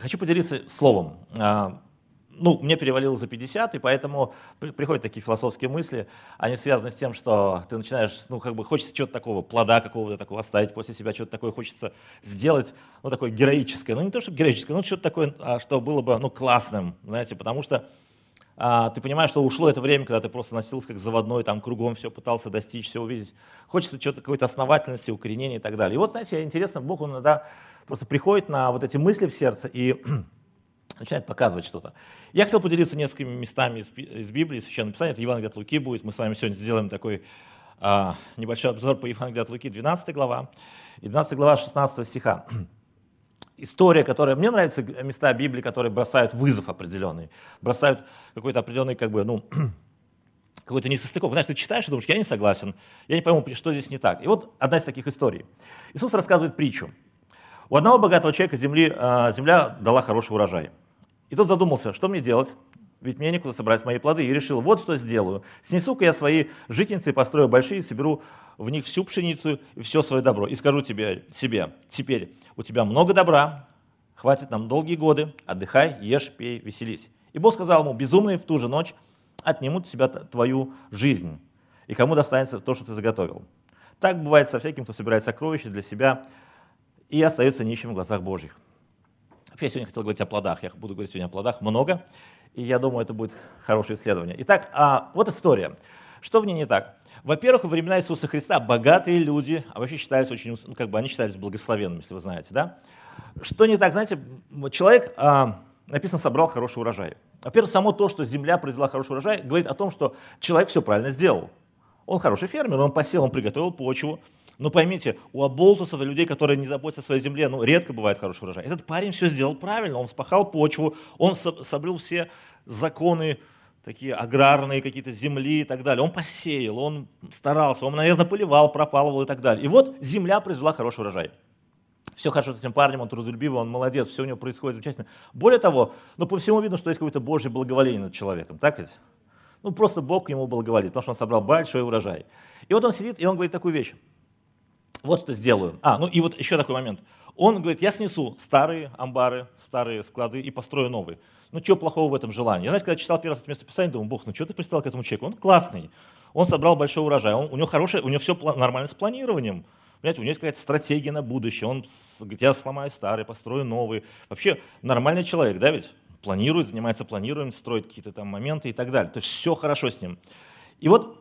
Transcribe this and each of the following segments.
хочу поделиться словом. А, ну, мне перевалило за 50, и поэтому при, приходят такие философские мысли, они связаны с тем, что ты начинаешь, ну, как бы хочется чего-то такого, плода какого-то такого оставить после себя, что-то такое хочется сделать, ну, такое героическое. Ну, не то, что героическое, но что-то такое, а, что было бы, ну, классным, знаете, потому что а, ты понимаешь, что ушло это время, когда ты просто носился как заводной, там кругом все пытался достичь, все увидеть. Хочется чего-то, какой-то основательности, укоренения и так далее. И вот, знаете, интересно, Бог, Он иногда просто приходит на вот эти мысли в сердце и начинает показывать что-то. Я хотел поделиться несколькими местами из, из Библии, Священного Писания, это Евангелие от Луки будет. Мы с вами сегодня сделаем такой а, небольшой обзор по Евангелию от Луки, 12 глава, и 12 глава 16 стиха история, которая... Мне нравятся места Библии, которые бросают вызов определенный, бросают какой-то определенный, как бы, ну, какой-то несостыков. Знаешь, ты читаешь и думаешь, я не согласен, я не пойму, что здесь не так. И вот одна из таких историй. Иисус рассказывает притчу. У одного богатого человека земли, а, земля дала хороший урожай. И тот задумался, что мне делать? Ведь мне некуда собрать мои плоды. И решил, вот что сделаю. Снесу-ка я свои житницы, построю большие, соберу в них всю пшеницу и все свое добро. И скажу тебе, себе, теперь у тебя много добра, хватит нам долгие годы, отдыхай, ешь, пей, веселись. И Бог сказал ему, безумный в ту же ночь отнимут у тебя твою жизнь, и кому достанется то, что ты заготовил. Так бывает со всяким, кто собирает сокровища для себя и остается нищим в глазах Божьих. Вообще, я сегодня хотел говорить о плодах, я буду говорить сегодня о плодах много, и я думаю, это будет хорошее исследование. Итак, а, вот история. Что в ней не так? Во-первых, во времена Иисуса Христа богатые люди, а вообще считались очень, ну, как бы они считались благословенными, если вы знаете, да? Что не так, знаете, человек, а, написано, собрал хороший урожай. Во-первых, само то, что земля произвела хороший урожай, говорит о том, что человек все правильно сделал. Он хороший фермер, он посел, он приготовил почву. Но поймите, у оболтусов и людей, которые не заботятся о своей земле, ну, редко бывает хороший урожай. Этот парень все сделал правильно, он вспахал почву, он соблюл все законы такие аграрные какие-то земли и так далее. Он посеял, он старался, он, наверное, поливал, пропалывал и так далее. И вот земля произвела хороший урожай. Все хорошо с этим парнем, он трудолюбивый, он молодец, все у него происходит замечательно. Более того, ну, по всему видно, что есть какое-то Божье благоволение над человеком, так ведь? Ну, просто Бог ему благоволит, потому что он собрал большой урожай. И вот он сидит, и он говорит такую вещь. Вот что сделаю. А, ну и вот еще такой момент. Он говорит, я снесу старые амбары, старые склады и построю новые. Ну, что плохого в этом желании? Я, знаете, когда читал первый раз это местописание, думал, Бог, ну что ты пристал к этому человеку? Он классный, он собрал большой урожай, он, у него хорошее, у него все нормально с планированием. Понимаете, у него есть какая-то стратегия на будущее, он говорит, я сломаю старые, построю новые. Вообще нормальный человек, да ведь? Планирует, занимается планированием, строит какие-то там моменты и так далее. То есть все хорошо с ним. И вот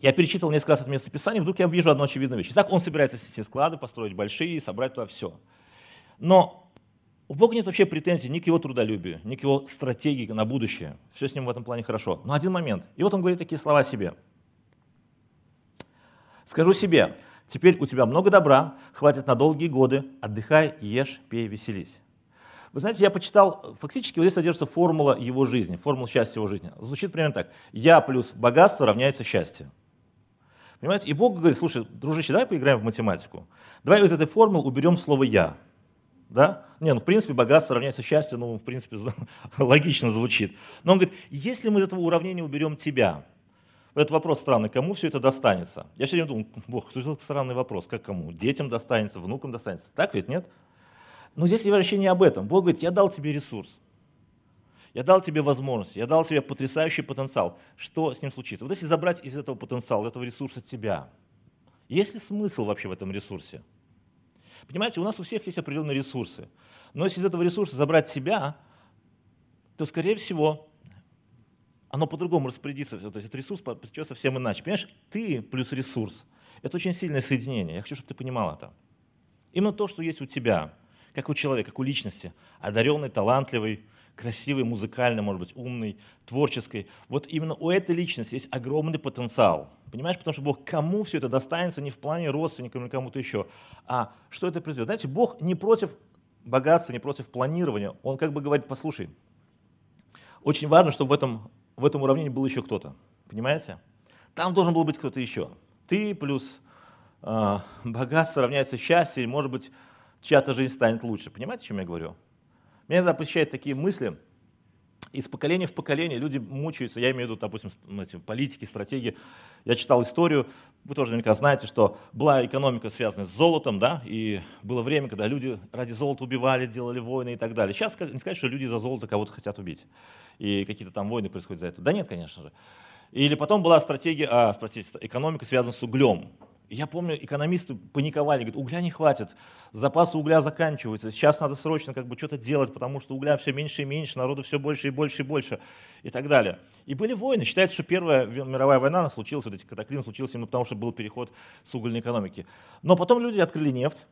я перечитывал несколько раз это местописание, вдруг я вижу одну очевидную вещь. Итак, он собирается все склады построить большие собрать туда все. Но у Бога нет вообще претензий ни к его трудолюбию, ни к его стратегии на будущее. Все с ним в этом плане хорошо. Но один момент. И вот он говорит такие слова себе. Скажу себе, теперь у тебя много добра, хватит на долгие годы, отдыхай, ешь, пей, веселись. Вы знаете, я почитал, фактически вот здесь содержится формула его жизни, формула счастья его жизни. Звучит примерно так. Я плюс богатство равняется счастью. Понимаете? И Бог говорит, слушай, дружище, давай поиграем в математику. Давай из этой формулы уберем слово «я». Да? Не, ну в принципе богатство равняется счастью, ну в принципе логично звучит. Но он говорит, если мы из этого уравнения уберем тебя, этот вопрос странный, кому все это достанется? Я все время думаю, бог, что это странный вопрос, как кому? Детям достанется, внукам достанется. Так ведь нет? Но здесь вообще не об этом. Бог говорит, я дал тебе ресурс. Я дал тебе возможность, я дал тебе потрясающий потенциал. Что с ним случится? Вот если забрать из этого потенциала, этого ресурса тебя, есть ли смысл вообще в этом ресурсе? Понимаете, у нас у всех есть определенные ресурсы. Но если из этого ресурса забрать себя, то, скорее всего, оно по-другому распорядится. То есть этот ресурс придет совсем иначе. Понимаешь, ты плюс ресурс – это очень сильное соединение. Я хочу, чтобы ты понимал это. Именно то, что есть у тебя, как у человека, как у личности, одаренный, талантливый, красивый, музыкальный, может быть, умный, творческий. Вот именно у этой личности есть огромный потенциал. Понимаешь, потому что Бог кому все это достанется не в плане родственникам или кому-то еще, а что это произойдет. Знаете, Бог не против богатства, не против планирования. Он как бы говорит, послушай, очень важно, чтобы в этом, в этом уравнении был еще кто-то. Понимаете? Там должен был быть кто-то еще. Ты плюс э, богатство равняется счастью, и, может быть, чья-то жизнь станет лучше. Понимаете, о чем я говорю? Меня иногда посещают такие мысли, из поколения в поколение люди мучаются, я имею в виду, допустим, эти политики, стратегии. Я читал историю, вы тоже наверняка знаете, что была экономика связанная с золотом, да, и было время, когда люди ради золота убивали, делали войны и так далее. Сейчас не сказать, что люди за золото кого-то хотят убить, и какие-то там войны происходят за это. Да нет, конечно же. Или потом была стратегия, а, простите, экономика связана с углем. Я помню, экономисты паниковали, говорят, угля не хватит, запасы угля заканчиваются, сейчас надо срочно как бы что-то делать, потому что угля все меньше и меньше, народу все больше и больше и больше и так далее. И были войны. Считается, что Первая мировая война случилась, вот эти катаклизмы случился именно потому, что был переход с угольной экономики. Но потом люди открыли нефть,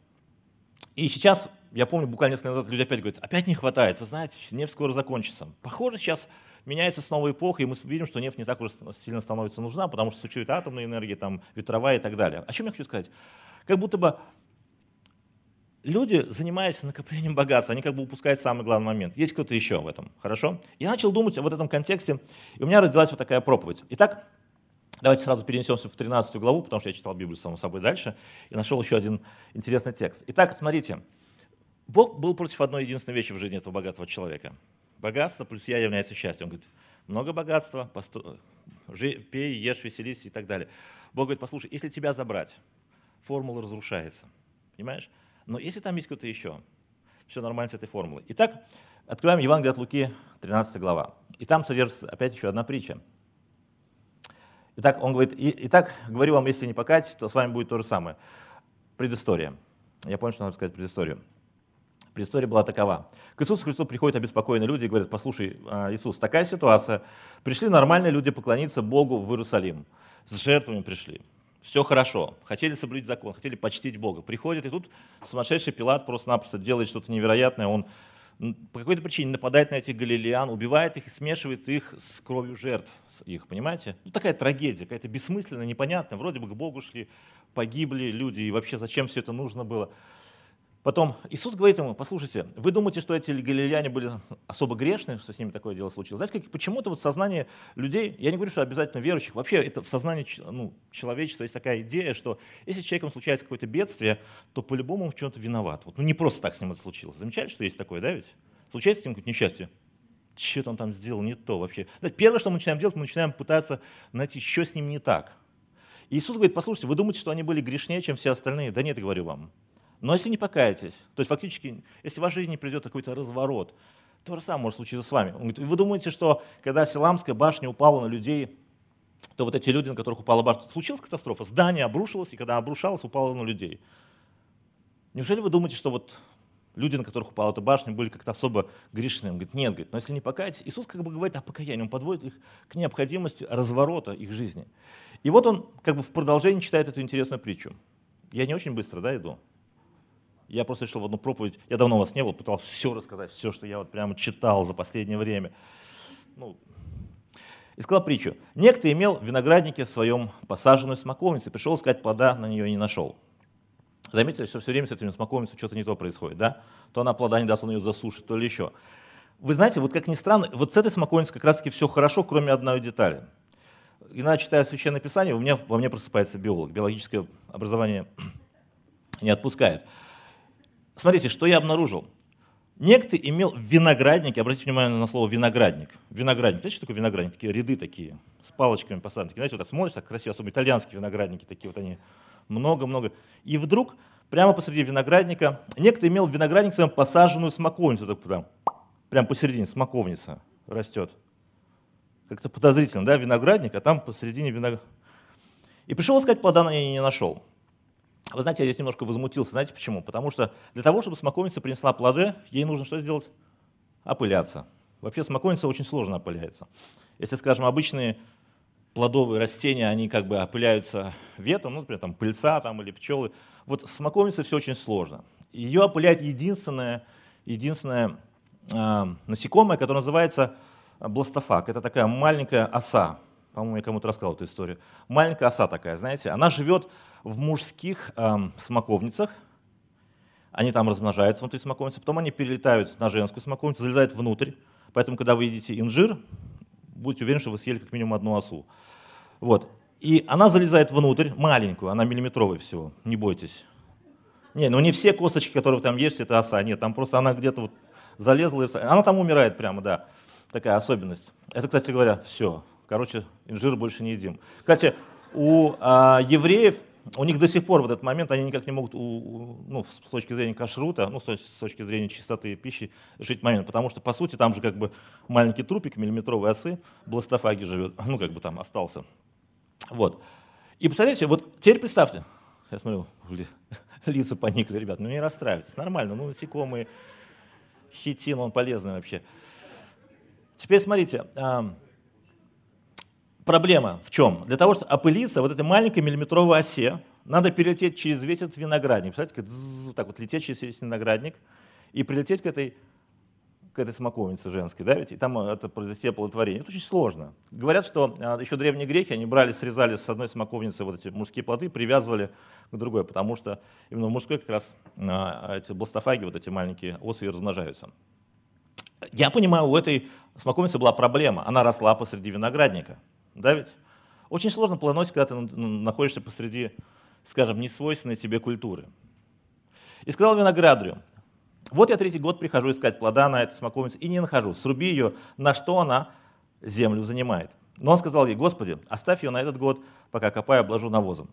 и сейчас, я помню, буквально несколько назад люди опять говорят, опять не хватает, вы знаете, нефть скоро закончится. Похоже, сейчас меняется снова эпоха, и мы видим, что нефть не так уж сильно становится нужна, потому что существует атомная энергия, там, ветровая и так далее. О чем я хочу сказать? Как будто бы люди, занимаясь накоплением богатства, они как бы упускают самый главный момент. Есть кто-то еще в этом, хорошо? Я начал думать о вот этом контексте, и у меня родилась вот такая проповедь. Итак, давайте сразу перенесемся в 13 главу, потому что я читал Библию само собой дальше, и нашел еще один интересный текст. Итак, смотрите, Бог был против одной единственной вещи в жизни этого богатого человека – богатство плюс я является счастьем. Он говорит, много богатства, посту... пей, ешь, веселись и так далее. Бог говорит, послушай, если тебя забрать, формула разрушается. Понимаешь? Но если там есть кто-то еще, все нормально с этой формулой. Итак, открываем Евангелие от Луки, 13 глава. И там содержится опять еще одна притча. Итак, он говорит, итак, говорю вам, если не покать, то с вами будет то же самое. Предыстория. Я понял, что надо сказать предысторию. Предыстория была такова. К Иисусу Христу приходят обеспокоенные люди и говорят, послушай, а, Иисус, такая ситуация. Пришли нормальные люди поклониться Богу в Иерусалим. С жертвами пришли. Все хорошо. Хотели соблюдить закон, хотели почтить Бога. Приходят, и тут сумасшедший Пилат просто-напросто делает что-то невероятное. Он по какой-то причине нападает на этих галилеян, убивает их и смешивает их с кровью жертв их, понимаете? Ну, такая трагедия, какая-то бессмысленная, непонятная. Вроде бы к Богу шли, погибли люди, и вообще зачем все это нужно было? Потом Иисус говорит ему, послушайте, вы думаете, что эти галилеяне были особо грешны, что с ними такое дело случилось? Знаете, как, почему-то вот сознание людей, я не говорю, что обязательно верующих, вообще это в сознании ну, человечества есть такая идея, что если с человеком случается какое-то бедствие, то по-любому он в чем-то виноват. Вот, ну не просто так с ним это случилось. Замечали, что есть такое, да ведь? Случается с ним какое-то несчастье? Что он там сделал не то вообще? Первое, что мы начинаем делать, мы начинаем пытаться найти, что с ним не так. И Иисус говорит, послушайте, вы думаете, что они были грешнее, чем все остальные? Да нет, говорю вам. Но если не покаетесь, то есть фактически, если в вашей жизни придет какой-то разворот, то же самое может случиться с вами. Он говорит, вы думаете, что когда Силамская башня упала на людей, то вот эти люди, на которых упала башня, случилась катастрофа, здание обрушилось, и когда обрушалось, упало на людей. Неужели вы думаете, что вот люди, на которых упала эта башня, были как-то особо грешны? Он говорит, нет, говорит, но если не покаетесь, Иисус как бы говорит о покаянии, он подводит их к необходимости разворота их жизни. И вот он как бы в продолжении читает эту интересную притчу. Я не очень быстро, да, иду? Я просто решил в одну проповедь, я давно у вас не был, пытался все рассказать, все, что я вот прямо читал за последнее время. Ну, и сказал притчу. Некто имел в винограднике в своем посаженную смоковницу, пришел искать плода, на нее и не нашел. Заметили, что все время с этими смоковницами что-то не то происходит, да? То она плода не даст, он ее засушит, то ли еще. Вы знаете, вот как ни странно, вот с этой смоковницей как раз-таки все хорошо, кроме одной детали. Иногда, читая Священное Писание, у меня, во мне просыпается биолог, биологическое образование не отпускает. Смотрите, что я обнаружил. Некто имел виноградники, обратите внимание на слово виноградник. Виноградник, знаете, что такое виноградник? Такие ряды такие, с палочками посажены. Знаете, вот так смотришь, так красиво, особенно итальянские виноградники, такие вот они, много-много. И вдруг, прямо посреди виноградника, некто имел виноградник своем посаженную смоковницу, так прям, прям посередине смоковница растет. Как-то подозрительно, да, виноградник, а там посередине виноградник. И пришел искать плода, на ней не нашел. Вы знаете, я здесь немножко возмутился. Знаете почему? Потому что для того, чтобы смоковница принесла плоды, ей нужно что сделать? Опыляться. Вообще смоковница очень сложно опыляется. Если, скажем, обычные плодовые растения, они как бы опыляются ветром, ну, например, там пыльца там, или пчелы. Вот с смоковницей все очень сложно. Ее опыляет единственное, единственное э, насекомое, которое называется бластофак. Это такая маленькая оса. По-моему, я кому-то рассказал эту историю. Маленькая оса такая, знаете. Она живет в мужских эм, смоковницах, они там размножаются внутри смоковницы, потом они перелетают на женскую смоковницу, залезают внутрь. Поэтому, когда вы едите инжир, будьте уверены, что вы съели как минимум одну осу. Вот. И она залезает внутрь, маленькую, она миллиметровая всего, не бойтесь. Не, ну не все косточки, которые вы там ешьте, это оса. Нет, там просто она где-то вот залезла, и она там умирает прямо, да. такая особенность. Это, кстати говоря, все. Короче, инжир больше не едим. Кстати, у а, евреев, у них до сих пор в этот момент, они никак не могут, у, у, ну, с точки зрения кашрута, ну, с точки зрения чистоты пищи, решить момент. Потому что, по сути, там же как бы маленький трупик, миллиметровые осы, бластофаги живет, ну, как бы там остался. Вот. И представляете, вот теперь представьте, я смотрю, лица поникли, ребят, ну не расстраивайтесь, нормально, ну насекомые, хитин, он полезный вообще. Теперь смотрите, проблема в чем? Для того, чтобы опылиться вот этой маленькой миллиметровой осе, надо перелететь через весь этот виноградник. Представляете, как вот так вот лететь через весь виноградник и прилететь к этой, к этой смоковнице женской, да, ведь и там это произвести оплодотворение. Это очень сложно. Говорят, что а, еще древние греки, они брали, срезали с одной смоковницы вот эти мужские плоды, привязывали к другой, потому что именно в мужской как раз а, эти бластофаги, вот эти маленькие осы размножаются. Я понимаю, у этой смоковницы была проблема. Она росла посреди виноградника. Да ведь? Очень сложно планировать, когда ты находишься посреди, скажем, несвойственной тебе культуры. И сказал виноградарю, вот я третий год прихожу искать плода на этой смоковнице и не нахожу. Сруби ее, на что она землю занимает. Но он сказал ей, Господи, оставь ее на этот год, пока копаю, обложу навозом.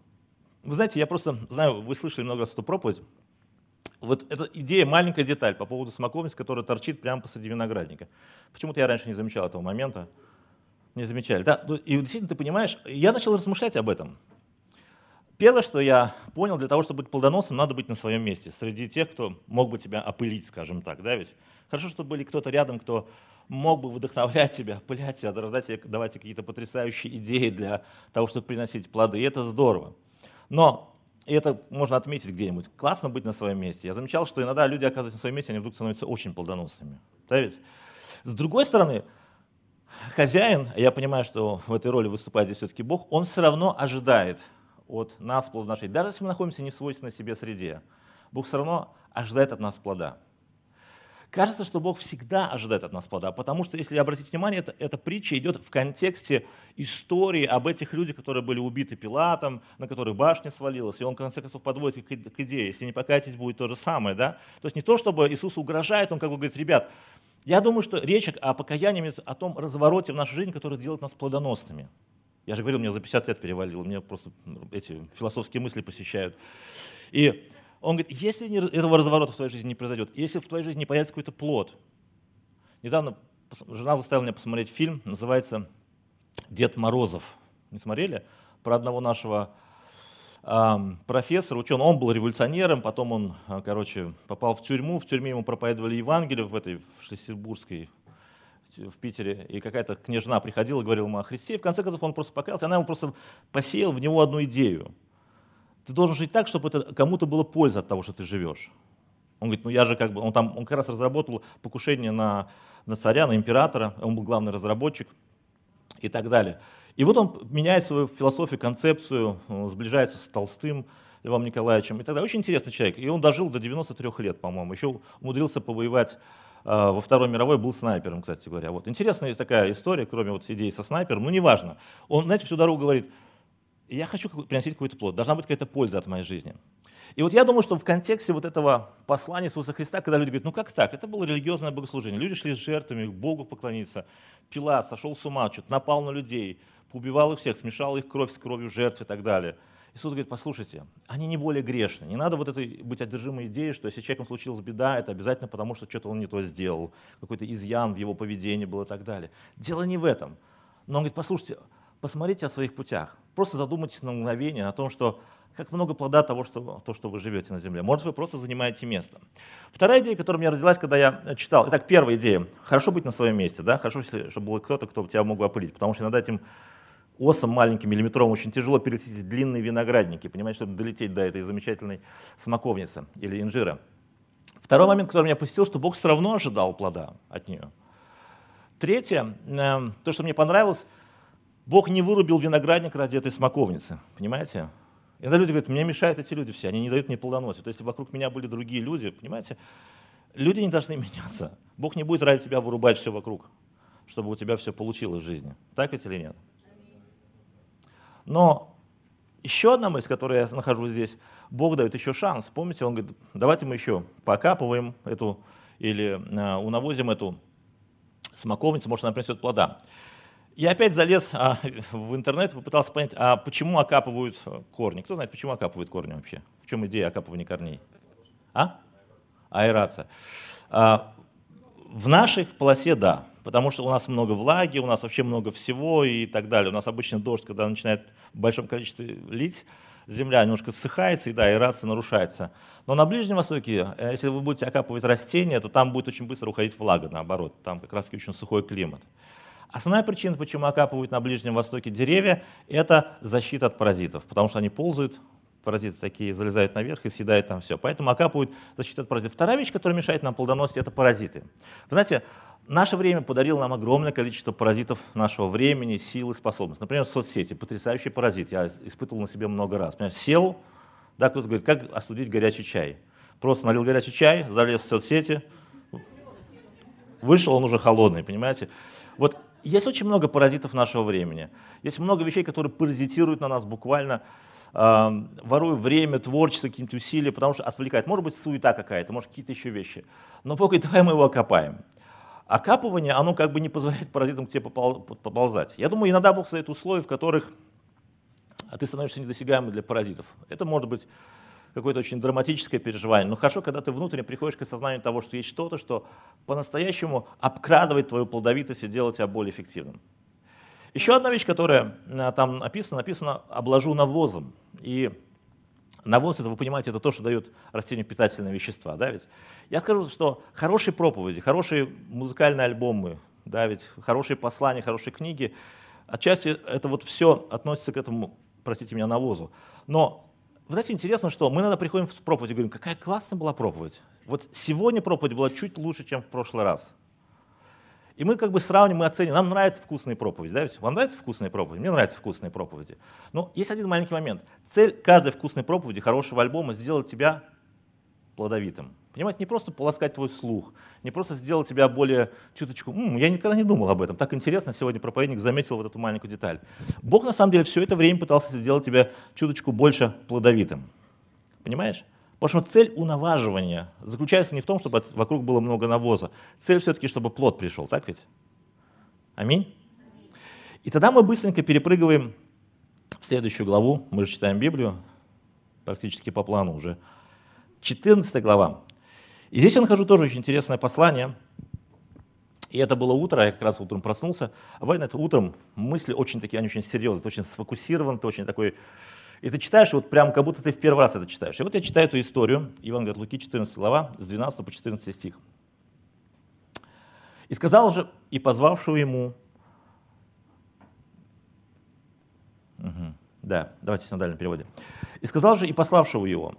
Вы знаете, я просто знаю, вы слышали много раз эту проповедь. Вот эта идея, маленькая деталь по поводу смоковницы, которая торчит прямо посреди виноградника. Почему-то я раньше не замечал этого момента. Не замечали. Да, ну, и действительно, ты понимаешь, я начал размышлять об этом. Первое, что я понял, для того, чтобы быть плодоносным, надо быть на своем месте, среди тех, кто мог бы тебя опылить, скажем так, да, ведь хорошо, чтобы были кто-то рядом, кто мог бы вдохновлять тебя, опылять тебя, давать тебе, давать тебе какие-то потрясающие идеи для того, чтобы приносить плоды, и это здорово. Но и это можно отметить где-нибудь. Классно быть на своем месте. Я замечал, что иногда люди оказываются на своем месте, они вдруг становятся очень плодоносными. Да ведь? С другой стороны, хозяин, я понимаю, что в этой роли выступает здесь все-таки Бог, он все равно ожидает от нас плодоношения. Даже если мы находимся не в свойственной себе среде, Бог все равно ожидает от нас плода. Кажется, что Бог всегда ожидает от нас плода, потому что, если обратить внимание, это, эта притча идет в контексте истории об этих людях, которые были убиты Пилатом, на которых башня свалилась, и он, в конце концов, подводит к, идее, если не покайтесь, будет то же самое. Да? То есть не то, чтобы Иисус угрожает, он как бы говорит, ребят, я думаю, что речь о покаянии, о том развороте в нашей жизни, который делает нас плодоносными. Я же говорил, мне за 50 лет перевалило, мне просто эти философские мысли посещают. И он говорит, если этого разворота в твоей жизни не произойдет, если в твоей жизни не появится какой-то плод. Недавно жена заставила меня посмотреть фильм, называется «Дед Морозов». Не смотрели? Про одного нашего профессора, ученого. Он был революционером, потом он, э, короче, попал в тюрьму. В тюрьме ему проповедовали Евангелие в этой в Шлиссельбургской в Питере, и какая-то княжна приходила говорила ему о Христе, и в конце концов он просто покаялся, она ему просто посеяла в него одну идею – ты должен жить так, чтобы это кому-то было польза от того, что ты живешь. Он говорит, ну я же как бы, он там, он как раз разработал покушение на, на царя, на императора, он был главный разработчик и так далее. И вот он меняет свою философию, концепцию, сближается с Толстым, Львом Николаевичем и далее. Очень интересный человек. И он дожил до 93 лет, по-моему. Еще умудрился повоевать э, во Второй мировой, был снайпером, кстати говоря. Вот. Интересная такая история, кроме вот идеи со снайпером, ну неважно. Он, знаете, всю дорогу говорит, я хочу приносить какой-то плод, должна быть какая-то польза от моей жизни. И вот я думаю, что в контексте вот этого послания Иисуса Христа, когда люди говорят, ну как так, это было религиозное богослужение, люди шли с жертвами, к Богу поклониться, Пилат сошел с ума, что-то напал на людей, убивал их всех, смешал их кровь с кровью жертв и так далее. Иисус говорит, послушайте, они не более грешны. Не надо вот этой быть одержимой идеей, что если человеком случилась беда, это обязательно потому, что что-то он не то сделал, какой-то изъян в его поведении был и так далее. Дело не в этом. Но он говорит, послушайте, посмотрите о своих путях. Просто задумайтесь на мгновение о том, что как много плода того, что, то, что вы живете на земле. Может, вы просто занимаете место. Вторая идея, которая у меня родилась, когда я читал. Итак, первая идея. Хорошо быть на своем месте, да? Хорошо, чтобы был кто-то, кто тебя мог бы опылить. Потому что иногда этим осом маленьким, миллиметровым очень тяжело перелететь длинные виноградники, понимаете, чтобы долететь до этой замечательной смоковницы или инжира. Второй момент, который меня посетил, что Бог все равно ожидал плода от нее. Третье, э, то, что мне понравилось, Бог не вырубил виноградник ради этой смоковницы, понимаете? Иногда люди говорят, мне мешают эти люди все, они не дают мне плодоносить. То есть, если вокруг меня были другие люди, понимаете, люди не должны меняться. Бог не будет ради тебя вырубать все вокруг, чтобы у тебя все получилось в жизни. Так ведь или нет? Но еще одна мысль, которую я нахожу здесь, Бог дает еще шанс. Помните, Он говорит, давайте мы еще покапываем эту или э, унавозим эту смоковница, может, она принесет плода. Я опять залез а, в интернет и попытался понять, а почему окапывают корни. Кто знает, почему окапывают корни вообще? В чем идея окапывания корней? А? Аэрация. А, в нашей полосе да, потому что у нас много влаги, у нас вообще много всего и так далее. У нас обычно дождь, когда начинает в большом количестве лить, земля немножко ссыхается, и да, аэрация нарушается. Но на Ближнем Востоке, э, если вы будете окапывать растения, то там будет очень быстро уходить влага, наоборот. Там как раз очень сухой климат. Основная причина, почему окапывают на Ближнем Востоке деревья, это защита от паразитов, потому что они ползают, паразиты такие залезают наверх и съедают там все. Поэтому окапывают защиту от паразитов. Вторая вещь, которая мешает нам плодоносить, это паразиты. Вы знаете, Наше время подарило нам огромное количество паразитов нашего времени, силы, способностей. Например, соцсети, потрясающий паразит. Я испытывал на себе много раз. Например, сел, да, кто-то говорит, как остудить горячий чай. Просто налил горячий чай, залез в соцсети, вышел, он уже холодный, понимаете? Вот есть очень много паразитов нашего времени. Есть много вещей, которые паразитируют на нас буквально, э, воруя время, творчество, какие-то усилия, потому что отвлекает. Может быть, суета какая-то, может, какие-то еще вещи. Но говорит, давай мы его окопаем. Окапывание, оно как бы не позволяет паразитам к тебе поползать. Я думаю, иногда Бог создает условия, в которых ты становишься недосягаемым для паразитов. Это может быть какое-то очень драматическое переживание. Но хорошо, когда ты внутренне приходишь к осознанию того, что есть что-то, что по-настоящему обкрадывает твою плодовитость и делает тебя более эффективным. Еще одна вещь, которая э, там написана, написано «обложу навозом». И Навоз, это вы понимаете, это то, что дает растению питательные вещества. Да, ведь? Я скажу, что хорошие проповеди, хорошие музыкальные альбомы, да, ведь хорошие послания, хорошие книги, отчасти это вот все относится к этому, простите меня, навозу. Но, вы знаете, интересно, что мы иногда приходим в проповедь и говорим, какая классная была проповедь. Вот сегодня проповедь была чуть лучше, чем в прошлый раз. И мы как бы сравним, мы оценим. Нам нравятся вкусные проповеди. Да? Вам нравятся вкусные проповеди? Мне нравятся вкусные проповеди. Но есть один маленький момент. Цель каждой вкусной проповеди, хорошего альбома, сделать тебя плодовитым. Понимаете, не просто полоскать твой слух, не просто сделать тебя более чуточку, М, я никогда не думал об этом, так интересно, сегодня проповедник заметил вот эту маленькую деталь. Бог на самом деле все это время пытался сделать тебя чуточку больше плодовитым. Понимаешь? Потому что цель унаваживания заключается не в том, чтобы вокруг было много навоза. Цель все-таки, чтобы плод пришел, так ведь? Аминь? И тогда мы быстренько перепрыгиваем в следующую главу. Мы же читаем Библию практически по плану уже. 14 глава. И здесь я нахожу тоже очень интересное послание. И это было утро, я как раз утром проснулся. А бывает, это утром мысли очень такие, они очень серьезные, очень сфокусированы, очень такой и ты читаешь, вот прям как будто ты в первый раз это читаешь. И вот я читаю эту историю, Иван говорит, Луки 14 глава, с 12 по 14 стих. «И сказал же, и позвавшего ему...» угу, Да, давайте на дальнем переводе. «И сказал же, и пославшего его,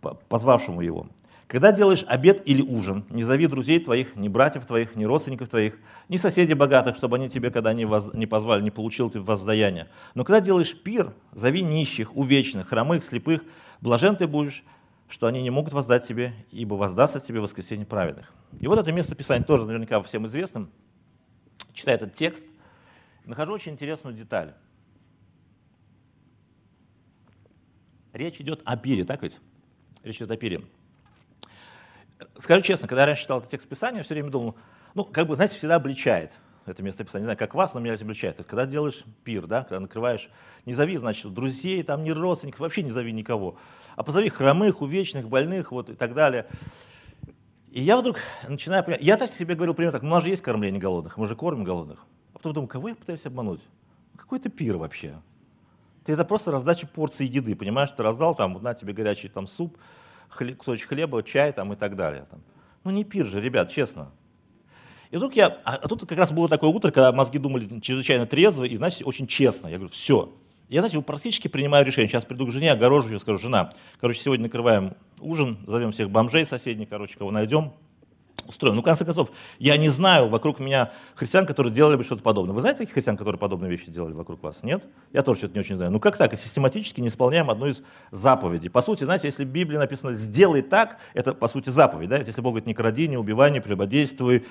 позвавшему его, когда делаешь обед или ужин, не зови друзей твоих, ни братьев твоих, ни родственников твоих, ни соседей богатых, чтобы они тебе когда не, воз... не позвали, не получил ты воздаяние. Но когда делаешь пир, зови нищих, увечных, хромых, слепых, блажен ты будешь, что они не могут воздать тебе, ибо воздастся тебе воскресенье праведных. И вот это место Писания тоже наверняка всем известным. Читаю этот текст, нахожу очень интересную деталь. Речь идет о пире, так ведь? Речь идет о пире. Скажу честно, когда я раньше читал этот текст Писания, я все время думал, ну, как бы, знаете, всегда обличает это место Писания. Не знаю, как вас, но меня это обличает. Это когда делаешь пир, да, когда накрываешь, не зови, значит, друзей, там, ни родственников, вообще не зови никого, а позови хромых, увечных, больных, вот, и так далее. И я вдруг начинаю понимать, я так себе говорил примерно так, ну, у нас же есть кормление голодных, мы же кормим голодных. А потом думаю, кого я пытаюсь обмануть? Какой это пир вообще? Ты это просто раздача порции еды, понимаешь? Ты раздал там, на тебе горячий там суп, кусочек хлеба, чай там и так далее. Там. Ну не пир же, ребят, честно. И вдруг я, а, а тут как раз было такое утро, когда мозги думали чрезвычайно трезво и, значит, очень честно. Я говорю, все. Я, знаете, практически принимаю решение. Сейчас приду к жене, огорожу ее, скажу, жена, короче, сегодня накрываем ужин, зовем всех бомжей соседних, короче, кого найдем, устроим. Ну, в конце концов, я не знаю вокруг меня христиан, которые делали бы что-то подобное. Вы знаете таких христиан, которые подобные вещи делали вокруг вас? Нет? Я тоже что-то не очень знаю. Ну, как так? Систематически не исполняем одну из заповедей. По сути, знаете, если в Библии написано «сделай так», это, по сути, заповедь. Да? Если Бог говорит «не кради, не убивай, не прелюбодействуй»,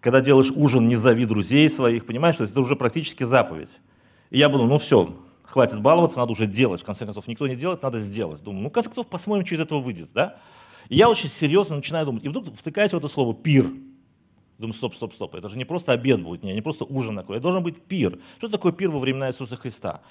когда делаешь ужин, не зови друзей своих, понимаешь, что это уже практически заповедь. И я думаю, ну все, хватит баловаться, надо уже делать. В конце концов, никто не делает, надо сделать. Думаю, ну, в конце концов, посмотрим, что из этого выйдет, да? Я очень серьезно начинаю думать. И вдруг втыкаюсь в это слово «пир». Думаю, стоп, стоп, стоп, это же не просто обед будет, не, не просто ужин такой, это должен быть пир. Что такое пир во времена Иисуса Христа?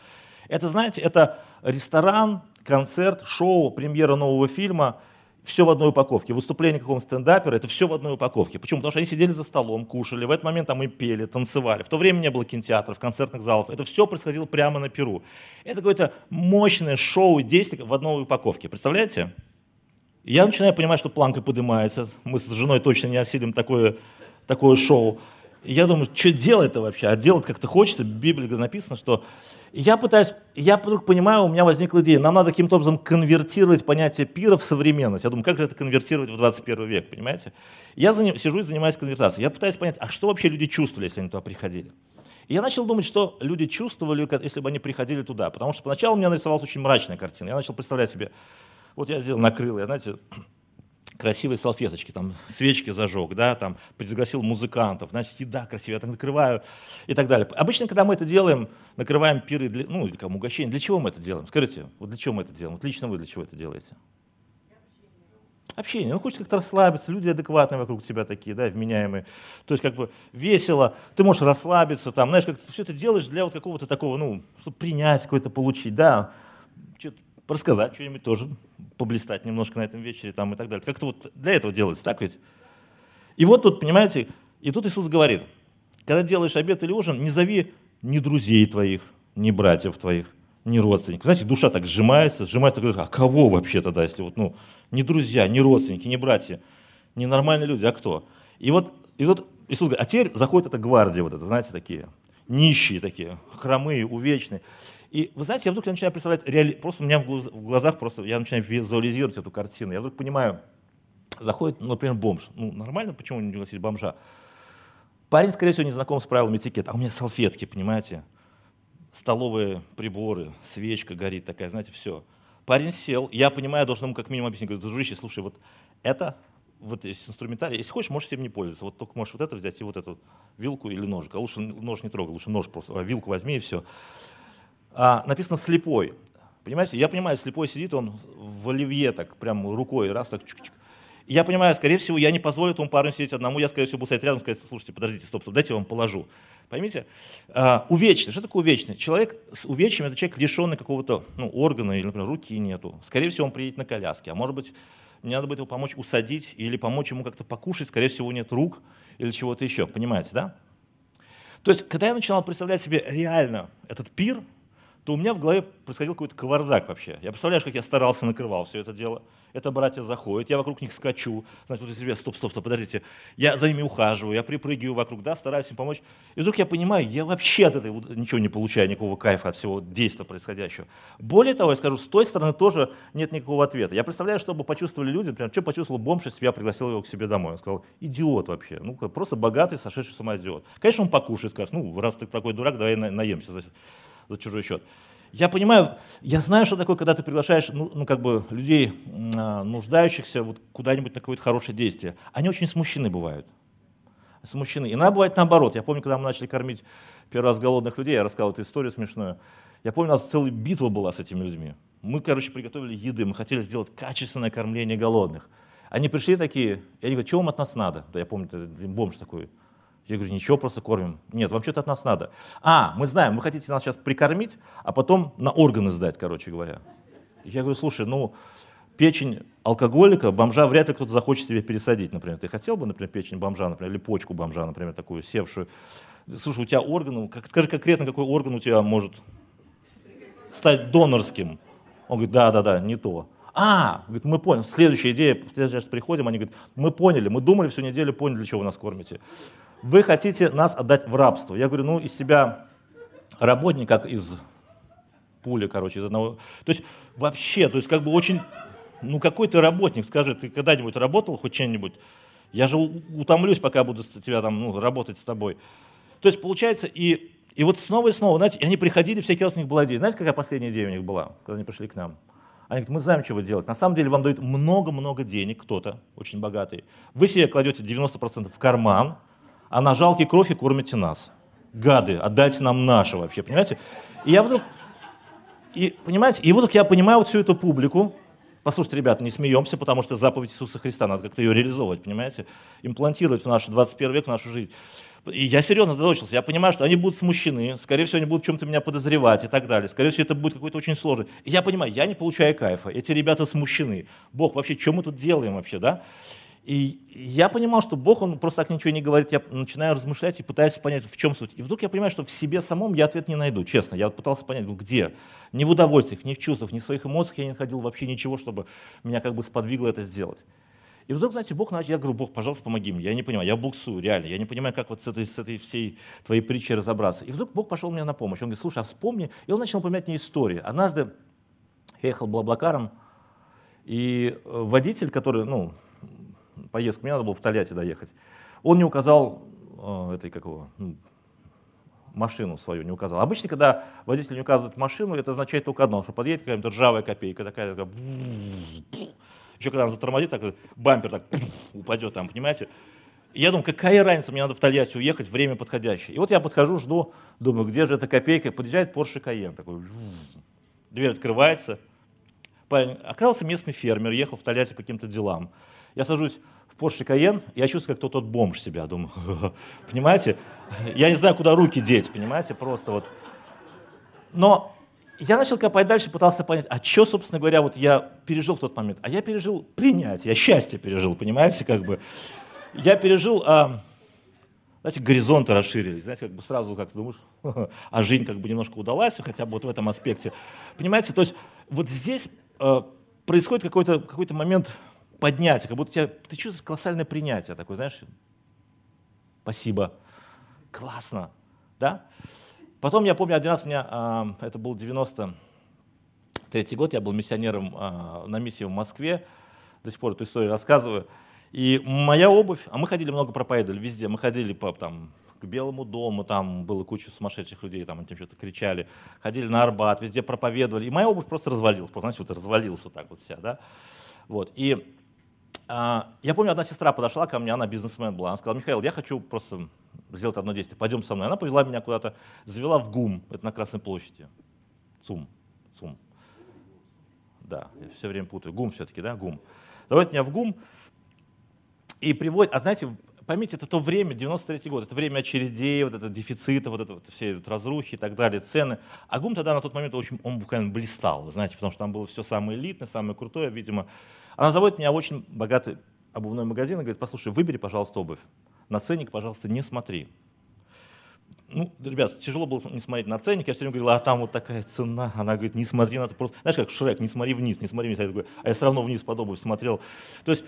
Это, знаете, это ресторан, концерт, шоу, премьера нового фильма, все в одной упаковке. Выступление какого-то стендапера, это все в одной упаковке. Почему? Потому что они сидели за столом, кушали, в этот момент там и пели, танцевали. В то время не было кинотеатров, концертных залов. Это все происходило прямо на Перу. Это какое-то мощное шоу действий в одной упаковке. Представляете? Я начинаю понимать, что планка поднимается. Мы с женой точно не осилим такое, такое шоу. Я думаю, что делать-то вообще? А делать как-то хочется. В Библии написано, что... я пытаюсь, я вдруг понимаю, у меня возникла идея, нам надо каким-то образом конвертировать понятие пира в современность. Я думаю, как же это конвертировать в 21 век, понимаете? Я заним, сижу и занимаюсь конвертацией. Я пытаюсь понять, а что вообще люди чувствовали, если они туда приходили? И я начал думать, что люди чувствовали, если бы они приходили туда. Потому что поначалу у меня нарисовалась очень мрачная картина. Я начал представлять себе, вот я сделал, накрыл, я, знаете, красивые салфеточки, там свечки зажег, да, там пригласил музыкантов, значит, еда красивая, я так накрываю и так далее. Обычно, когда мы это делаем, накрываем пиры, для, ну, или там угощение, для чего мы это делаем? Скажите, вот для чего мы это делаем? Вот лично вы для чего это делаете? Общение. Ну, хочется как-то расслабиться, люди адекватные вокруг тебя такие, да, вменяемые. То есть, как бы весело, ты можешь расслабиться, там, знаешь, как ты все это делаешь для вот какого-то такого, ну, чтобы принять какое-то, получить, да, рассказать что-нибудь тоже, поблистать немножко на этом вечере там и так далее. Как-то вот для этого делается, так ведь? И вот тут, понимаете, и тут Иисус говорит, когда делаешь обед или ужин, не зови ни друзей твоих, ни братьев твоих, ни родственников. Знаете, душа так сжимается, сжимается, так, а кого вообще тогда, если вот, ну, не друзья, не родственники, не братья, не нормальные люди, а кто? И вот, и вот Иисус говорит, а теперь заходит эта гвардия вот эта, знаете, такие, нищие такие, хромые, увечные. И вы знаете, я вдруг начинаю представлять, реали... просто у меня в глазах просто, я начинаю визуализировать эту картину. Я вдруг понимаю, заходит, ну, например, бомж. Ну, нормально, почему не пригласить бомжа? Парень, скорее всего, не знаком с правилами этикета, а у меня салфетки, понимаете? Столовые приборы, свечка горит такая, знаете, все. Парень сел, я понимаю, должен ему как минимум объяснить, говорю, дружище, слушай, вот это вот есть инструментарий. Если хочешь, можешь всем не пользоваться. Вот только можешь вот это взять и вот эту вилку или ножик. А лучше нож не трогай, лучше нож просто, а вилку возьми и все а, написано слепой. Понимаете, я понимаю, слепой сидит, он в оливье так, прям рукой, раз так, чик -чик. И я понимаю, скорее всего, я не позволю этому парню сидеть одному, я, скорее всего, буду стоять рядом сказать, слушайте, подождите, стоп, стоп, дайте я вам положу. Поймите, а, увечный, что такое увечный? Человек с увечьем – это человек, лишенный какого-то ну, органа, или, например, руки нету. Скорее всего, он приедет на коляске, а может быть, мне надо будет его помочь усадить или помочь ему как-то покушать, скорее всего, нет рук или чего-то еще, понимаете, да? То есть, когда я начинал представлять себе реально этот пир, то у меня в голове происходил какой-то кавардак вообще. Я представляешь, как я старался, накрывал все это дело. Это братья заходят, я вокруг них скачу. Значит, вот себе, стоп, стоп, стоп, подождите. Я за ними ухаживаю, я припрыгиваю вокруг, да, стараюсь им помочь. И вдруг я понимаю, я вообще от этого ничего не получаю, никакого кайфа от всего действия происходящего. Более того, я скажу, с той стороны тоже нет никакого ответа. Я представляю, чтобы почувствовали люди, например, что почувствовал бомж, если я пригласил его к себе домой. Он сказал, идиот вообще, ну, просто богатый, сошедший с ума идиот. Конечно, он покушает, скажет, ну, раз ты такой дурак, давай наемся за, чужой счет. Я понимаю, я знаю, что такое, когда ты приглашаешь ну, ну, как бы людей, а, нуждающихся вот куда-нибудь на какое-то хорошее действие. Они очень смущены бывают. Смущены. И иногда бывает наоборот. Я помню, когда мы начали кормить первый раз голодных людей, я рассказал эту историю смешную. Я помню, у нас целая битва была с этими людьми. Мы, короче, приготовили еды, мы хотели сделать качественное кормление голодных. Они пришли такие, они говорят, что вам от нас надо? Да я помню, бомж такой, я говорю, ничего, просто кормим. Нет, вам что-то от нас надо. А, мы знаем, вы хотите нас сейчас прикормить, а потом на органы сдать, короче говоря. Я говорю, слушай, ну, печень алкоголика, бомжа вряд ли кто-то захочет себе пересадить, например. Ты хотел бы, например, печень бомжа, например, или почку бомжа, например, такую севшую. Слушай, у тебя орган, как, скажи конкретно, какой орган у тебя может стать донорским? Он говорит, да, да, да, не то. А, говорит, мы поняли, следующая идея, следующий раз приходим, они говорят, мы поняли, мы думали всю неделю, поняли, для чего вы нас кормите вы хотите нас отдать в рабство. Я говорю, ну, из себя работник, как из пули, короче, из одного. То есть вообще, то есть как бы очень, ну какой ты работник, скажи, ты когда-нибудь работал хоть чем-нибудь? Я же утомлюсь, пока буду тебя там, ну, работать с тобой. То есть получается, и, и вот снова и снова, знаете, они приходили, всякий раз у них была идея. Знаете, какая последняя идея у них была, когда они пришли к нам? Они говорят, мы знаем, что вы делаете. На самом деле вам дают много-много денег, кто-то очень богатый. Вы себе кладете 90% в карман, а на жалкий кровь и кормите нас. Гады, отдайте нам наше вообще, понимаете? И я вдруг, и, понимаете, и вот я понимаю вот всю эту публику, Послушайте, ребята, не смеемся, потому что заповедь Иисуса Христа, надо как-то ее реализовывать, понимаете? Имплантировать в наш 21 век, в нашу жизнь. И я серьезно задачился, я понимаю, что они будут смущены, скорее всего, они будут чем-то меня подозревать и так далее. Скорее всего, это будет какой-то очень сложный. И я понимаю, я не получаю кайфа, эти ребята смущены. Бог, вообще, что мы тут делаем вообще, да? И я понимал, что Бог, Он просто так ничего не говорит, я начинаю размышлять и пытаюсь понять, в чем суть. И вдруг я понимаю, что в себе самом я ответ не найду, честно. Я пытался понять, ну где. Ни в удовольствиях, ни в чувствах, ни в своих эмоциях я не находил вообще ничего, чтобы меня как бы сподвигло это сделать. И вдруг, знаете, Бог начал, я говорю, Бог, пожалуйста, помоги мне. Я не понимаю, я буксую, реально. Я не понимаю, как вот с этой, с этой всей твоей притчей разобраться. И вдруг Бог пошел мне на помощь. Он говорит, слушай, а вспомни. И он начал напоминать мне историю. Однажды я ехал блаблакаром, и водитель, который, ну, поездку, мне надо было в Тольятти доехать. Он не указал э, этой, как его, ну, машину свою не указал. Обычно, когда водитель не указывает машину, это означает только одно, что подъедет какая-то ржавая копейка, такая, такая еще когда он затормозит, так бампер так упадет там, понимаете. Я думаю, какая разница, мне надо в Тольятти уехать, время подходящее. И вот я подхожу, жду, думаю, где же эта копейка, подъезжает Porsche Cayenne, такой, дверь открывается, парень, оказался местный фермер, ехал в Тольятти по каким-то делам. Я сажусь в Porsche Cayenne, я чувствую, как тот, тот бомж себя, думаю, понимаете? Я не знаю, куда руки деть, понимаете, просто вот. Но я начал копать дальше, пытался понять, а что, собственно говоря, вот я пережил в тот момент? А я пережил принятие, я счастье пережил, понимаете, как бы. Я пережил, а, знаете, горизонты расширились, знаете, как бы сразу как думаешь, а жизнь как бы немножко удалась, хотя бы вот в этом аспекте. Понимаете, то есть вот здесь э, происходит какой-то какой момент поднятие, как будто тебя, ты чувствуешь колоссальное принятие такое, знаешь, спасибо, классно, да? Потом я помню, один раз меня, а, это был 93 год, я был миссионером а, на миссии в Москве, до сих пор эту историю рассказываю, и моя обувь, а мы ходили много проповедовали везде, мы ходили по там, к Белому дому, там было куча сумасшедших людей, там они что-то кричали, ходили на Арбат, везде проповедовали, и моя обувь просто развалилась, просто, знаете, вот развалилась вот так вот вся, да, вот, и я помню, одна сестра подошла ко мне, она бизнесмен была, она сказала, Михаил, я хочу просто сделать одно действие, пойдем со мной. Она повела меня куда-то, завела в ГУМ, это на Красной площади. ЦУМ, ЦУМ. Да, я все время путаю. ГУМ все-таки, да, ГУМ. Давайте меня в ГУМ и приводит, а знаете, поймите, это то время, 93 год, это время очередей, вот это дефицита, вот это вот, все вот разрухи и так далее, цены. А ГУМ тогда на тот момент очень, он буквально блистал, знаете, потому что там было все самое элитное, самое крутое, видимо. Она заводит меня в очень богатый обувной магазин и говорит, послушай, выбери, пожалуйста, обувь. На ценник, пожалуйста, не смотри. Ну, ребят, тяжело было не смотреть на ценник. Я все время говорил, а там вот такая цена. Она говорит, не смотри на это просто. Знаешь, как Шрек, не смотри вниз, не смотри вниз. Я говорю, а я все равно вниз под обувь смотрел. То есть,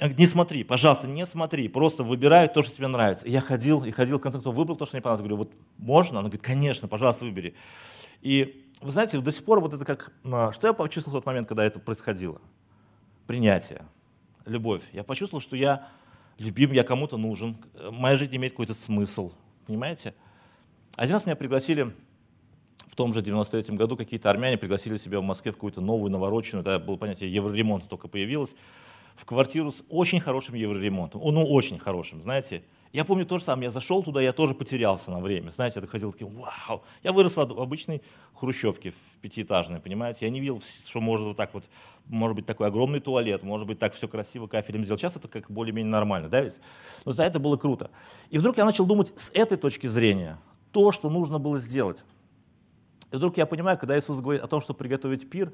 не смотри, пожалуйста, не смотри, просто выбирай то, что тебе нравится. И я ходил, и ходил, в конце концов, выбрал то, что мне понравилось. Говорю, вот можно? Она говорит, конечно, пожалуйста, выбери. И вы знаете, до сих пор вот это как, а, что я почувствовал в тот момент, когда это происходило? Принятие, любовь. Я почувствовал, что я любим, я кому-то нужен, моя жизнь имеет какой-то смысл, понимаете? Один раз меня пригласили в том же 93 году, какие-то армяне пригласили себя в Москве в какую-то новую, навороченную, тогда было понятие евроремонта только появилось, в квартиру с очень хорошим евроремонтом, ну очень хорошим, знаете, я помню то же самое, я зашел туда, я тоже потерялся на время. Знаете, я ходил таким, вау. Я вырос в обычной хрущевке, в пятиэтажной, понимаете. Я не видел, что может вот так вот, может быть такой огромный туалет, может быть так все красиво кафелем сделать. Сейчас это как более-менее нормально, да ведь? Но за это было круто. И вдруг я начал думать с этой точки зрения, то, что нужно было сделать. И вдруг я понимаю, когда Иисус говорит о том, что приготовить пир,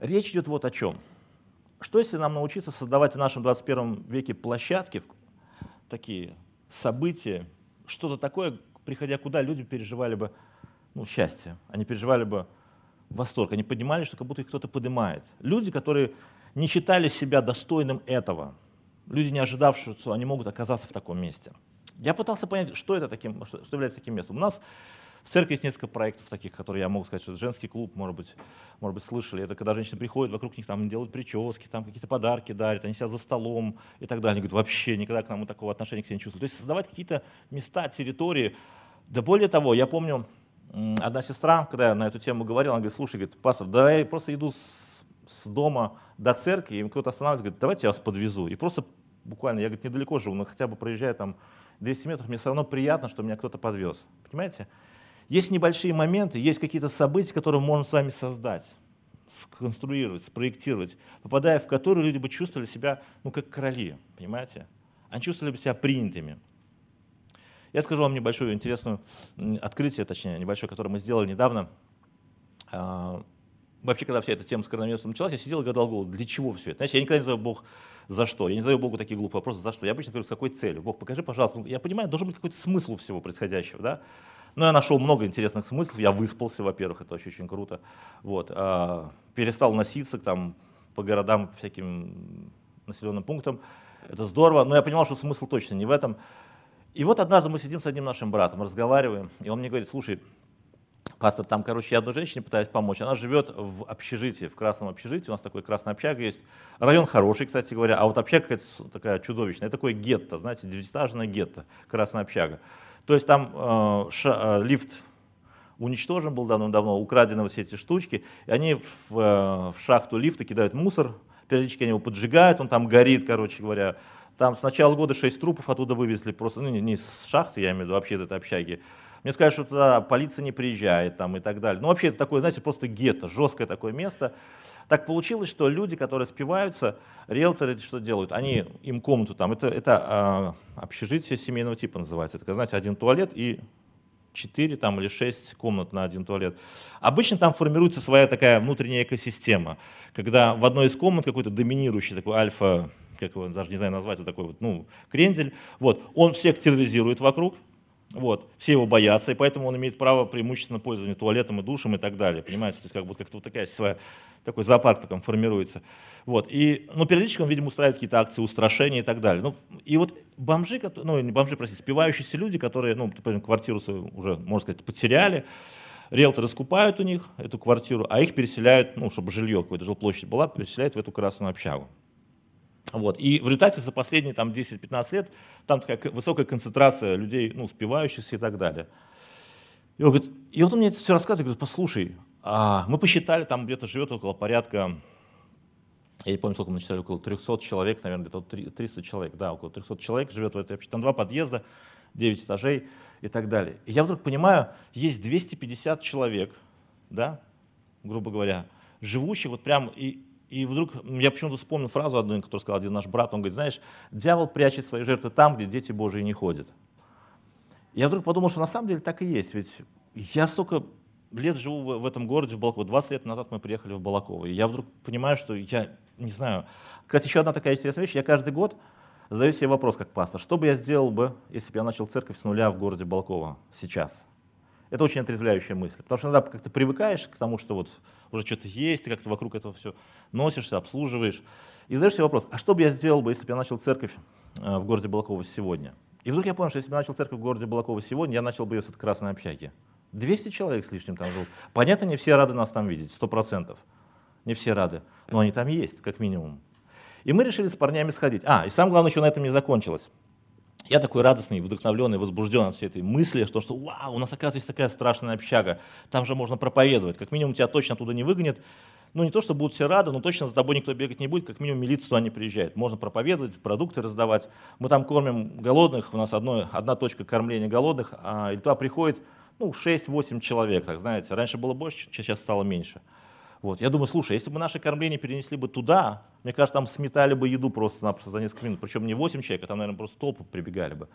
речь идет вот о чем. Что если нам научиться создавать в нашем 21 веке площадки, такие событие, что-то такое, приходя куда, люди переживали бы ну, счастье, они переживали бы восторг, они понимали, что как будто их кто-то поднимает. Люди, которые не считали себя достойным этого, люди, не ожидавшие, что они могут оказаться в таком месте. Я пытался понять, что это таким, что является таким местом. У нас в церкви есть несколько проектов таких, которые я могу сказать, что женский клуб, может быть, может быть, слышали. Это когда женщины приходят, вокруг них там делают прически, там какие-то подарки дарят, они сидят за столом и так далее. Они говорят, вообще никогда к нам такого отношения к себе не чувствую. То есть создавать какие-то места, территории. Да более того, я помню, одна сестра, когда я на эту тему говорил, она говорит, слушай, говорит, пастор, да я просто иду с, с дома до церкви, и кто-то останавливается, говорит, давайте я вас подвезу. И просто буквально, я говорит, недалеко живу, но хотя бы проезжая там 200 метров, мне все равно приятно, что меня кто-то подвез. Понимаете? Есть небольшие моменты, есть какие-то события, которые мы можем с вами создать. сконструировать, спроектировать, попадая в которые люди бы чувствовали себя, ну, как короли, понимаете? Они чувствовали бы себя принятыми. Я скажу вам небольшое интересное открытие, точнее, небольшое, которое мы сделали недавно. А, вообще, когда вся эта тема с коронавирусом началась, я сидел и гадал голову, для чего все это? Знаете, я никогда не задаю Бог за что. Я не задаю Богу такие глупые вопросы, за что. Я обычно говорю, с какой целью. Бог, покажи, пожалуйста. Я понимаю, должен быть какой-то смысл всего происходящего, да? Но я нашел много интересных смыслов. Я выспался, во-первых, это очень, очень круто. Вот. А, перестал носиться там, по городам, всяким населенным пунктам. Это здорово, но я понимал, что смысл точно не в этом. И вот однажды мы сидим с одним нашим братом, разговариваем, и он мне говорит, слушай, пастор, там, короче, я одной женщине пытаюсь помочь. Она живет в общежитии, в красном общежитии. У нас такой красный общага есть. Район хороший, кстати говоря, а вот общага какая-то такая чудовищная. Это такое гетто, знаете, девятиэтажное гетто, красная общага. То есть там э, ша, э, лифт уничтожен был давно-давно, украдены вот все эти штучки, и они в, э, в шахту лифта кидают мусор, периодически они его поджигают, он там горит, короче говоря, там с начала года 6 трупов оттуда вывезли, просто, ну не, не с шахты, я имею в виду, вообще из этой общаги. Мне сказали, что туда полиция не приезжает там, и так далее. Ну вообще это такое, знаете, просто гетто, жесткое такое место. Так получилось, что люди, которые спиваются, риэлторы что делают? Они им комнату там, это, это э, общежитие семейного типа называется. Это, знаете, один туалет и 4 там, или 6 комнат на один туалет. Обычно там формируется своя такая внутренняя экосистема, когда в одной из комнат какой-то доминирующий такой альфа как его даже не знаю назвать, вот такой вот, ну, крендель, вот, он всех терроризирует вокруг, вот, все его боятся, и поэтому он имеет право преимущественно пользования туалетом и душем и так далее, понимаете, то есть как бы как-то вот такая своя, такой зоопарк там формируется, вот, и, ну, периодически он, видимо, устраивает какие-то акции устрашения и так далее, ну, и вот бомжи, ну, не бомжи, простите, спивающиеся люди, которые, ну, например, квартиру свою уже, можно сказать, потеряли, риэлторы скупают у них эту квартиру, а их переселяют, ну, чтобы жилье какое-то, жилплощадь была, переселяют в эту красную общагу. Вот. И в результате за последние там, 10-15 лет там такая высокая концентрация людей, ну, успевающихся и так далее. И, он говорит, и вот он мне это все рассказывает, говорит, послушай, а мы посчитали, там где-то живет около порядка, я не помню, сколько мы насчитали, около 300 человек, наверное, где-то 300 человек, да, около 300 человек живет в этой общине, там два подъезда, 9 этажей и так далее. И я вдруг понимаю, есть 250 человек, да, грубо говоря, живущих вот прям, и и вдруг я почему-то вспомнил фразу одну, которую сказал один наш брат. Он говорит, знаешь, дьявол прячет свои жертвы там, где дети Божии не ходят. Я вдруг подумал, что на самом деле так и есть. Ведь я столько лет живу в этом городе, в Балаково. 20 лет назад мы приехали в Балаково. И я вдруг понимаю, что я не знаю. Кстати, еще одна такая интересная вещь. Я каждый год задаю себе вопрос как пастор. Что бы я сделал бы, если бы я начал церковь с нуля в городе Балаково сейчас? Это очень отрезвляющая мысль. Потому что иногда как-то привыкаешь к тому, что вот уже что-то есть, ты как-то вокруг этого все носишься, обслуживаешь. И задаешь себе вопрос, а что бы я сделал бы, если бы я начал церковь э, в городе Балаково сегодня? И вдруг я понял, что если бы я начал церковь в городе Балаково сегодня, я начал бы ее с этой красной общаги. 200 человек с лишним там живут. Понятно, не все рады нас там видеть, сто процентов. Не все рады, но они там есть, как минимум. И мы решили с парнями сходить. А, и самое главное, еще на этом не закончилось. Я такой радостный, вдохновленный, возбужден от всей этой мысли, что, что вау, у нас оказывается такая страшная общага, там же можно проповедовать, как минимум тебя точно оттуда не выгонят, ну не то, что будут все рады, но точно за тобой никто бегать не будет, как минимум милиция туда не приезжает. Можно проповедовать, продукты раздавать. Мы там кормим голодных, у нас одно, одна точка кормления голодных, а и туда приходит ну, 6-8 человек, так знаете. Раньше было больше, сейчас стало меньше. Вот. Я думаю, слушай, если бы наше кормление перенесли бы туда, мне кажется, там сметали бы еду просто-напросто за несколько минут. Причем не 8 человек, а там, наверное, просто толпы прибегали бы.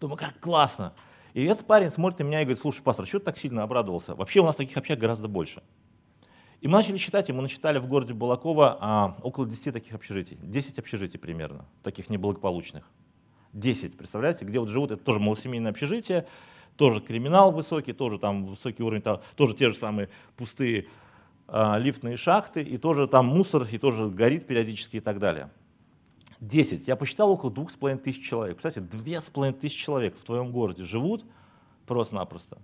Думаю, как классно. И этот парень смотрит на меня и говорит, слушай, пастор, что ты так сильно обрадовался? Вообще у нас таких общак гораздо больше. И мы начали считать, и мы насчитали в городе Балакова а, около 10 таких общежитий. 10 общежитий примерно, таких неблагополучных. 10, представляете, где вот живут, это тоже малосемейное общежитие, тоже криминал высокий, тоже там высокий уровень, тоже те же самые пустые лифтные шахты, и тоже там мусор, и тоже горит периодически и так далее. 10. Я посчитал около двух с половиной тысяч человек. Представляете, две с половиной тысячи человек в твоем городе живут просто-напросто.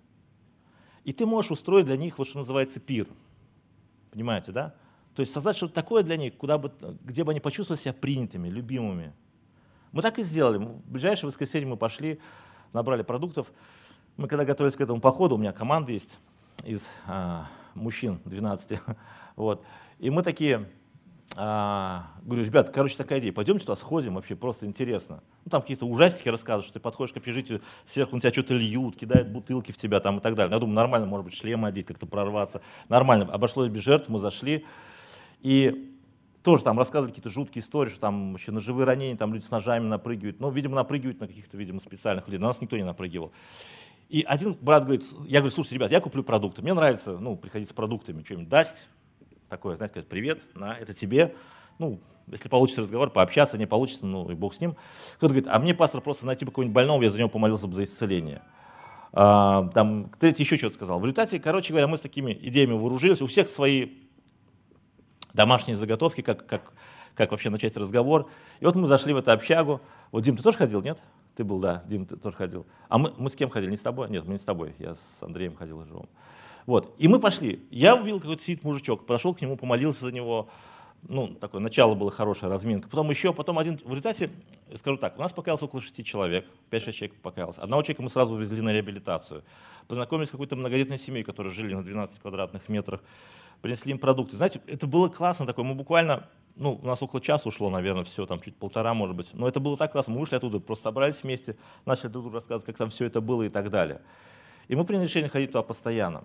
И ты можешь устроить для них, вот что называется, пир. Понимаете, да? То есть создать что-то такое для них, куда бы, где бы они почувствовали себя принятыми, любимыми. Мы так и сделали. В ближайшее воскресенье мы пошли, набрали продуктов. Мы когда готовились к этому походу, у меня команда есть из а, мужчин 12. вот. И мы такие а, говорю, ребят, короче, такая идея, пойдемте туда сходим, вообще просто интересно. Ну, там какие-то ужастики рассказывают, что ты подходишь к общежитию, сверху на тебя что-то льют, кидают бутылки в тебя там и так далее. Я думаю, нормально, может быть, шлем одеть, как-то прорваться. Нормально, обошлось без жертв, мы зашли. И тоже там рассказывали какие-то жуткие истории, что там еще ножевые ранения, там люди с ножами напрыгивают. Ну, видимо, напрыгивают на каких-то, видимо, специальных людей. На нас никто не напрыгивал. И один брат говорит, я говорю, слушайте, ребят, я куплю продукты. Мне нравится, ну, приходить с продуктами, что-нибудь дасть, такое, знаете, сказать, привет, на, это тебе. Ну, если получится разговор, пообщаться, не получится, ну и бог с ним. Кто-то говорит, а мне пастор просто найти бы какого-нибудь больного, я за него помолился бы за исцеление. А, там, третий еще что-то сказал. В результате, короче говоря, мы с такими идеями вооружились, у всех свои домашние заготовки, как, как, как вообще начать разговор. И вот мы зашли в эту общагу. Вот, Дим, ты тоже ходил, нет? Ты был, да, Дим, ты тоже ходил. А мы, мы с кем ходили? Не с тобой? Нет, мы не с тобой. Я с Андреем ходил живым. Вот. И мы пошли. Я увидел какой-то сидит мужичок, подошел к нему, помолился за него. Ну, такое начало было хорошая разминка. Потом еще, потом один, в результате, скажу так, у нас покаялось около шести человек, 5-6 человек покаялось. Одного человека мы сразу увезли на реабилитацию. Познакомились с какой-то многодетной семьей, которые жили на 12 квадратных метрах. Принесли им продукты. Знаете, это было классно такое. Мы буквально ну, у нас около часа ушло, наверное, все, там чуть полтора, может быть. Но это было так классно. Мы вышли оттуда, просто собрались вместе, начали друг другу рассказывать, как там все это было и так далее. И мы приняли решение ходить туда постоянно.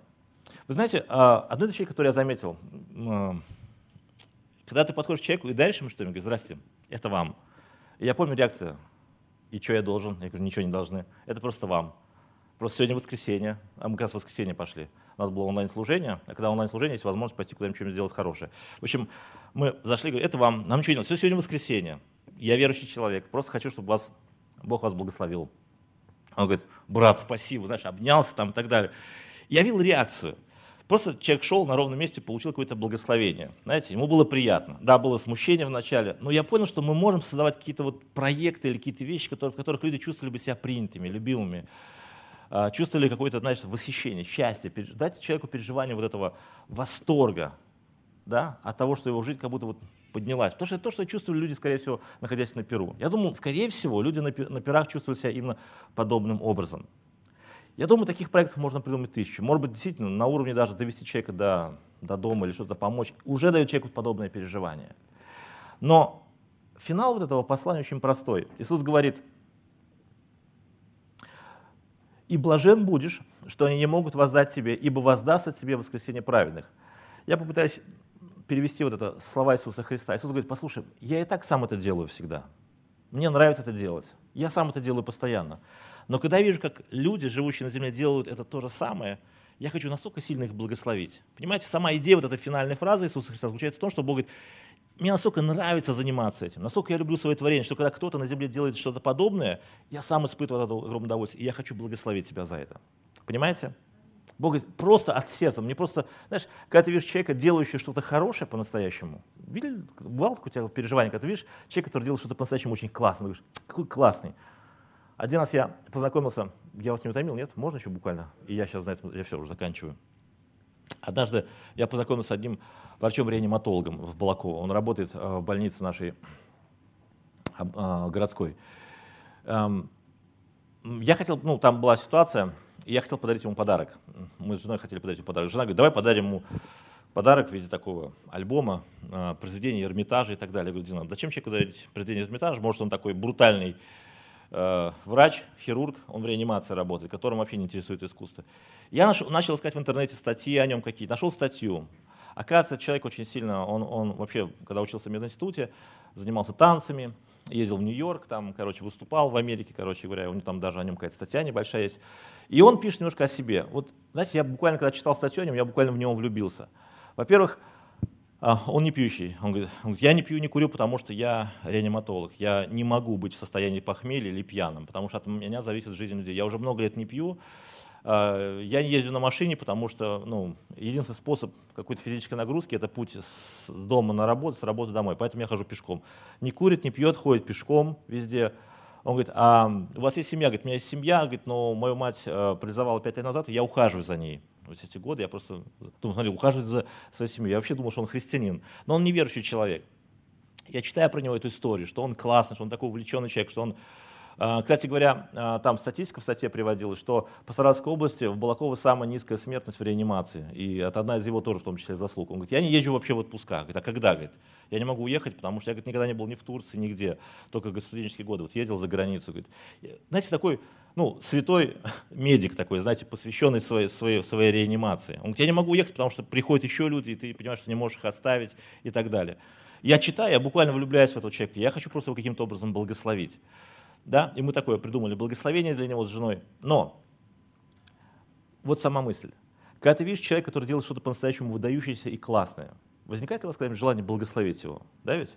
Вы знаете, а, одно из вещей, которые я заметил, а, когда ты подходишь к человеку и даришь ему что-нибудь, говоришь, здрасте, это вам. И я помню реакцию, и что я должен? Я говорю, ничего не должны, это просто вам. Просто сегодня воскресенье, а мы как раз в воскресенье пошли. У нас было онлайн-служение, а когда онлайн-служение, есть возможность пойти куда-нибудь что-нибудь сделать хорошее. В общем, мы зашли, говорим, это вам, нам ничего не надо, все сегодня воскресенье. Я верующий человек, просто хочу, чтобы вас, Бог вас благословил. Он говорит, брат, спасибо, знаешь, обнялся там и так далее. Я видел реакцию. Просто человек шел на ровном месте, получил какое-то благословение. Знаете, ему было приятно. Да, было смущение вначале, но я понял, что мы можем создавать какие-то вот проекты или какие-то вещи, которые, в которых люди чувствовали бы себя принятыми, любимыми, чувствовали какое-то, знаешь, восхищение, счастье. Дайте человеку переживание вот этого восторга, да, от того, что его жизнь как будто вот поднялась. Потому что это то, что чувствовали люди, скорее всего, находясь на Перу. Я думаю, скорее всего, люди на Перах чувствовали себя именно подобным образом. Я думаю, таких проектов можно придумать тысячу. Может быть, действительно, на уровне даже довести человека до, до дома или что-то помочь, уже дает человеку подобное переживание. Но финал вот этого послания очень простой. Иисус говорит, «И блажен будешь, что они не могут воздать тебе, ибо воздаст от тебе воскресение праведных». Я попытаюсь перевести вот это слова Иисуса Христа. Иисус говорит, послушай, я и так сам это делаю всегда. Мне нравится это делать. Я сам это делаю постоянно. Но когда я вижу, как люди, живущие на земле, делают это то же самое, я хочу настолько сильно их благословить. Понимаете, сама идея вот этой финальной фразы Иисуса Христа заключается в том, что Бог говорит, мне настолько нравится заниматься этим, настолько я люблю свое творение, что когда кто-то на земле делает что-то подобное, я сам испытываю это огромное удовольствие, и я хочу благословить тебя за это. Понимаете? Бог говорит, просто от сердца, мне просто, знаешь, когда ты видишь человека, делающего что-то хорошее по-настоящему, видели, бывало у тебя переживание, когда ты видишь человека, который делает что-то по-настоящему очень классно, ты говоришь, какой классный. Один раз я познакомился, я вас не утомил, нет? Можно еще буквально? И я сейчас, знаете, я все, уже заканчиваю. Однажды я познакомился с одним врачом-реаниматологом в Балаково. Он работает э, в больнице нашей э, городской. Эм, я хотел, ну, там была ситуация, я хотел подарить ему подарок. Мы с женой хотели подарить ему подарок. Жена говорит, давай подарим ему подарок в виде такого альбома, э, произведения Эрмитажа и так далее. Я говорю, Дина, зачем человеку дарить произведение Эрмитажа? Может, он такой брутальный врач, хирург, он в реанимации работает, которым вообще не интересует искусство. Я нашел, начал искать в интернете статьи о нем какие-то, нашел статью. Оказывается, человек очень сильно, он, он вообще, когда учился в мединституте, занимался танцами, ездил в Нью-Йорк, там, короче, выступал в Америке, короче говоря, у него там даже о нем какая-то статья небольшая есть. И он пишет немножко о себе. Вот, знаете, я буквально, когда читал статью о нем, я буквально в него влюбился. Во-первых, он не пьющий. Он говорит, он говорит, я не пью, не курю, потому что я реаниматолог. Я не могу быть в состоянии похмелья или пьяным, потому что от меня зависит жизнь людей. Я уже много лет не пью. А, я не езжу на машине, потому что ну, единственный способ какой-то физической нагрузки – это путь с дома на работу, с работы домой. Поэтому я хожу пешком. Не курит, не пьет, ходит пешком везде. Он говорит, а у вас есть семья? Говорит, у меня есть семья, говорит, но мою мать э, призывала пять лет назад, и я ухаживаю за ней вот эти годы я просто думал, смотри, ухаживать за своей семьей. Я вообще думал, что он христианин. Но он неверующий человек. Я читаю про него эту историю, что он классный, что он такой увлеченный человек, что он кстати говоря, а, там статистика в статье приводилась, что по Саратовской области в Балаково самая низкая смертность в реанимации. И это одна из его тоже в том числе заслуг. Он говорит, я не езжу вообще в отпуска. Говорит, а когда? Говорит, я не могу уехать, потому что я говорит, никогда не был ни в Турции, нигде, только в студенческие годы. Вот ездил за границу. Говорит. Знаете, такой ну, святой медик такой, знаете, посвященный своей, своей, своей реанимации. Он говорит, я не могу уехать, потому что приходят еще люди, и ты понимаешь, что не можешь их оставить и так далее. Я читаю, я буквально влюбляюсь в этого человека, я хочу просто его каким-то образом благословить да, и мы такое придумали, благословение для него с женой. Но вот сама мысль. Когда ты видишь человека, который делает что-то по-настоящему выдающееся и классное, возникает у вас когда желание благословить его, да ведь?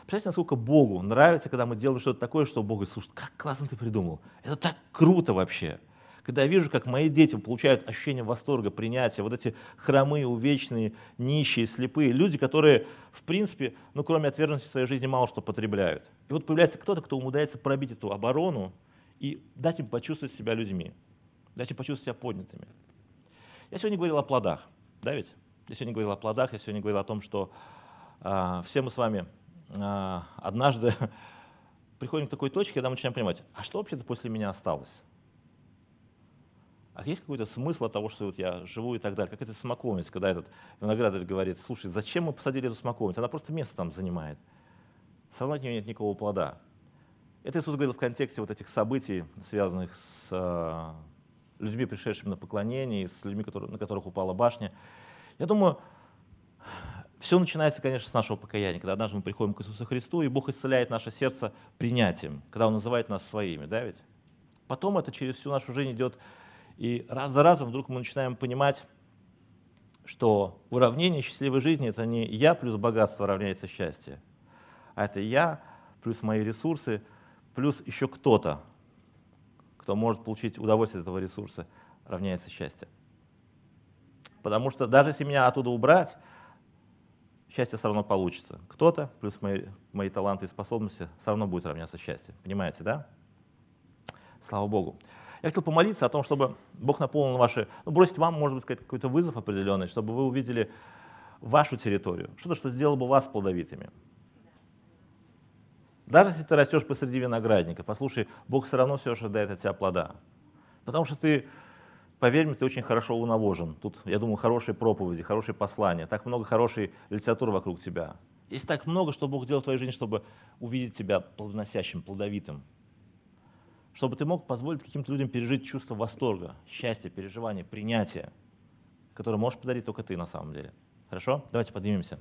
Представляете, насколько Богу нравится, когда мы делаем что-то такое, что Бог говорит, слушай, как классно ты придумал. Это так круто вообще когда я вижу, как мои дети получают ощущение восторга, принятия, вот эти хромые, увечные, нищие, слепые, люди, которые, в принципе, ну, кроме отверженности своей жизни, мало что потребляют. И вот появляется кто-то, кто умудряется пробить эту оборону и дать им почувствовать себя людьми, дать им почувствовать себя поднятыми. Я сегодня говорил о плодах, да ведь? Я сегодня говорил о плодах, я сегодня говорил о том, что а, все мы с вами а, однажды приходим к такой точке, когда мы начинаем понимать, а что вообще-то после меня осталось? А есть какой-то смысл от того, что вот я живу и так далее, как это смоковница, когда этот виноградарь говорит, слушай, зачем мы посадили эту смоковницу, она просто место там занимает, все равно от нее нет никакого плода. Это Иисус говорил в контексте вот этих событий, связанных с э, людьми, пришедшими на поклонение, с людьми, которые, на которых упала башня. Я думаю, все начинается, конечно, с нашего покаяния, когда однажды мы приходим к Иисусу Христу, и Бог исцеляет наше сердце принятием, когда Он называет нас своими, да ведь? Потом это через всю нашу жизнь идет и раз за разом вдруг мы начинаем понимать, что уравнение счастливой жизни это не я плюс богатство равняется счастье, а это я плюс мои ресурсы, плюс еще кто-то, кто может получить удовольствие от этого ресурса, равняется счастье. Потому что даже если меня оттуда убрать, счастье все равно получится. Кто-то плюс мои, мои таланты и способности все равно будет равняться счастью. Понимаете, да? Слава Богу. Я хотел помолиться о том, чтобы Бог наполнил ваши, ну, бросить вам, может быть, какой-то вызов определенный, чтобы вы увидели вашу территорию, что-то, что сделало бы вас плодовитыми. Даже если ты растешь посреди виноградника, послушай, Бог все равно все ожидает от тебя плода. Потому что ты, поверь мне, ты очень хорошо унавожен. Тут, я думаю, хорошие проповеди, хорошие послания, так много хорошей литературы вокруг тебя. Есть так много, что Бог делал в твоей жизни, чтобы увидеть тебя плодоносящим, плодовитым чтобы ты мог позволить каким-то людям пережить чувство восторга, счастья, переживания, принятия, которое можешь подарить только ты на самом деле. Хорошо? Давайте поднимемся.